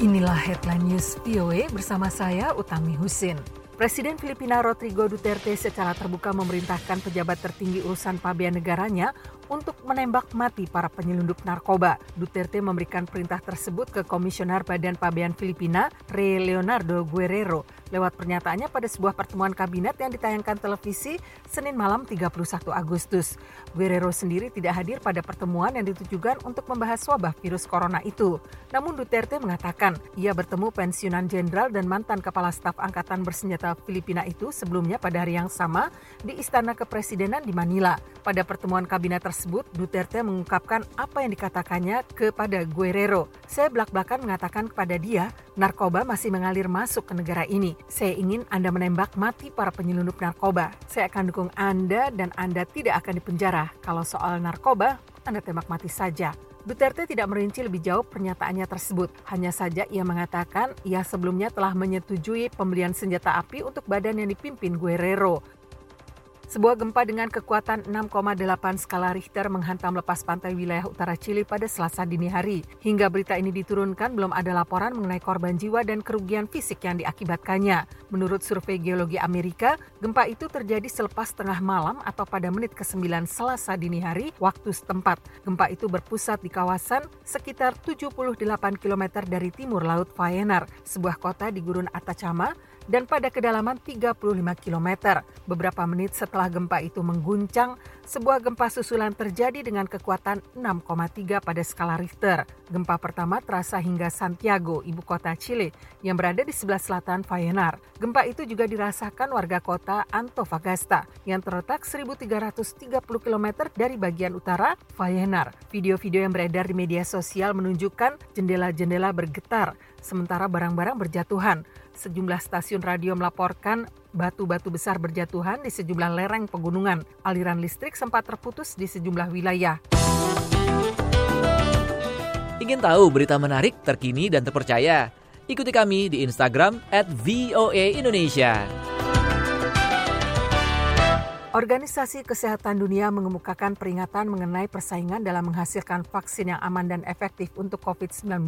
Inilah headline news VOA bersama saya Utami Husin. Presiden Filipina Rodrigo Duterte secara terbuka memerintahkan pejabat tertinggi urusan pabean negaranya untuk menembak mati para penyelundup narkoba. Duterte memberikan perintah tersebut ke Komisioner Badan Pabean Filipina, Re Leonardo Guerrero, lewat pernyataannya pada sebuah pertemuan kabinet yang ditayangkan televisi Senin malam 31 Agustus. Guerrero sendiri tidak hadir pada pertemuan yang ditujukan untuk membahas wabah virus corona itu. Namun Duterte mengatakan ia bertemu pensiunan jenderal dan mantan kepala staf angkatan bersenjata Filipina itu sebelumnya pada hari yang sama di Istana Kepresidenan di Manila. Pada pertemuan kabinet tersebut, Duterte mengungkapkan apa yang dikatakannya kepada Guerrero. Saya belak-belakan mengatakan kepada dia, narkoba masih mengalir masuk ke negara ini. Saya ingin Anda menembak mati para penyelundup narkoba. Saya akan dukung Anda dan Anda tidak akan dipenjara. Kalau soal narkoba, Anda tembak mati saja. Duterte tidak merinci lebih jauh pernyataannya tersebut. Hanya saja ia mengatakan ia sebelumnya telah menyetujui pembelian senjata api untuk badan yang dipimpin Guerrero. Sebuah gempa dengan kekuatan 6,8 skala Richter menghantam lepas pantai wilayah utara Chili pada Selasa dini hari. Hingga berita ini diturunkan, belum ada laporan mengenai korban jiwa dan kerugian fisik yang diakibatkannya. Menurut survei geologi Amerika, gempa itu terjadi selepas tengah malam atau pada menit ke-9 Selasa dini hari waktu setempat. Gempa itu berpusat di kawasan sekitar 78 km dari timur Laut Vaenar, sebuah kota di Gurun Atacama dan pada kedalaman 35 km. Beberapa menit setelah gempa itu mengguncang, sebuah gempa susulan terjadi dengan kekuatan 6,3 pada skala Richter. Gempa pertama terasa hingga Santiago, ibu kota Chile, yang berada di sebelah selatan Vayenar. Gempa itu juga dirasakan warga kota Antofagasta, yang terletak 1.330 km dari bagian utara Vayenar. Video-video yang beredar di media sosial menunjukkan jendela-jendela bergetar, sementara barang-barang berjatuhan sejumlah stasiun radio melaporkan batu-batu besar berjatuhan di sejumlah lereng pegunungan. Aliran listrik sempat terputus di sejumlah wilayah. Ingin tahu berita menarik, terkini, dan terpercaya? Ikuti kami di Instagram at VOA Indonesia. Organisasi Kesehatan Dunia mengemukakan peringatan mengenai persaingan dalam menghasilkan vaksin yang aman dan efektif untuk COVID-19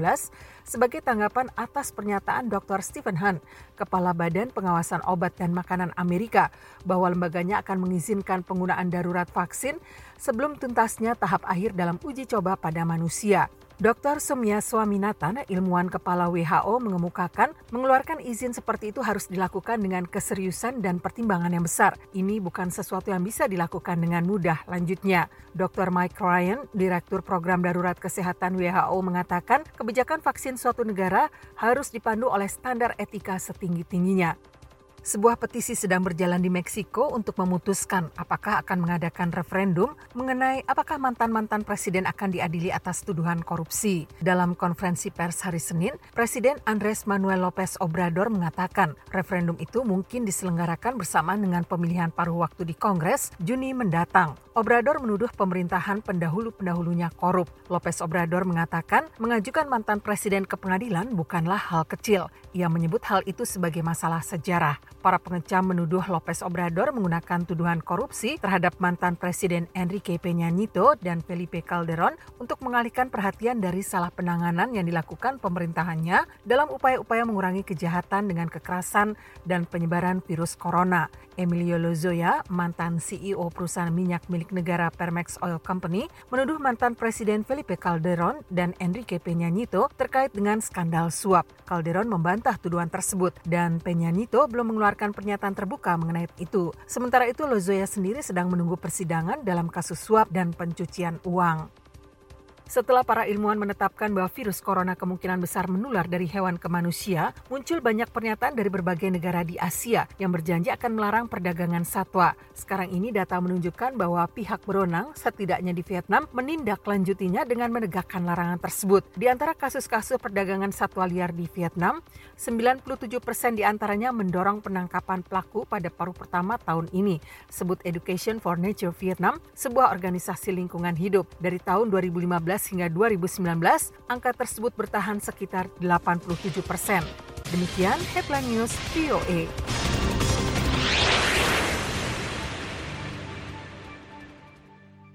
sebagai tanggapan atas pernyataan Dr. Stephen Hunt, Kepala Badan Pengawasan Obat dan Makanan Amerika, bahwa lembaganya akan mengizinkan penggunaan darurat vaksin sebelum tuntasnya tahap akhir dalam uji coba pada manusia. Dr. Sumya Swaminathan, ilmuwan kepala WHO mengemukakan mengeluarkan izin seperti itu harus dilakukan dengan keseriusan dan pertimbangan yang besar. Ini bukan sesuatu yang bisa dilakukan dengan mudah. Lanjutnya, Dr. Mike Ryan, Direktur Program Darurat Kesehatan WHO mengatakan kebijakan vaksin suatu negara harus dipandu oleh standar etika setinggi-tingginya. Sebuah petisi sedang berjalan di Meksiko untuk memutuskan apakah akan mengadakan referendum mengenai apakah mantan-mantan presiden akan diadili atas tuduhan korupsi. Dalam konferensi pers hari Senin, Presiden Andres Manuel Lopez Obrador mengatakan referendum itu mungkin diselenggarakan bersamaan dengan pemilihan paruh waktu di Kongres Juni mendatang. Obrador menuduh pemerintahan pendahulu-pendahulunya korup. Lopez Obrador mengatakan mengajukan mantan presiden ke pengadilan bukanlah hal kecil. Ia menyebut hal itu sebagai masalah sejarah. Para pengecam menuduh Lopez Obrador menggunakan tuduhan korupsi terhadap mantan presiden Enrique Peña Nieto dan Felipe Calderon untuk mengalihkan perhatian dari salah penanganan yang dilakukan pemerintahannya dalam upaya-upaya mengurangi kejahatan dengan kekerasan dan penyebaran virus corona. Emilio Lozoya, mantan CEO perusahaan minyak milik negara Permex Oil Company, menuduh mantan Presiden Felipe Calderon dan Enrique Peña Nieto terkait dengan skandal suap. Calderon membantah tuduhan tersebut dan Peña Nieto belum mengeluarkan pernyataan terbuka mengenai itu. Sementara itu Lozoya sendiri sedang menunggu persidangan dalam kasus suap dan pencucian uang. Setelah para ilmuwan menetapkan bahwa virus corona kemungkinan besar menular dari hewan ke manusia, muncul banyak pernyataan dari berbagai negara di Asia yang berjanji akan melarang perdagangan satwa. Sekarang ini data menunjukkan bahwa pihak berwenang, setidaknya di Vietnam, menindaklanjutinya dengan menegakkan larangan tersebut. Di antara kasus-kasus perdagangan satwa liar di Vietnam, 97 persen di antaranya mendorong penangkapan pelaku pada paruh pertama tahun ini. Sebut Education for Nature Vietnam, sebuah organisasi lingkungan hidup. Dari tahun 2015 hingga 2019, angka tersebut bertahan sekitar 87 persen. Demikian headline news VOA.